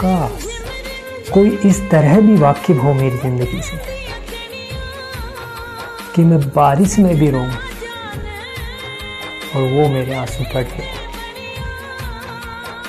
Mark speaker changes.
Speaker 1: काश कोई इस तरह भी वाकिफ हो मेरी ज़िंदगी से कि मैं बारिश में भी रो और वो मेरे आँसू पढ़े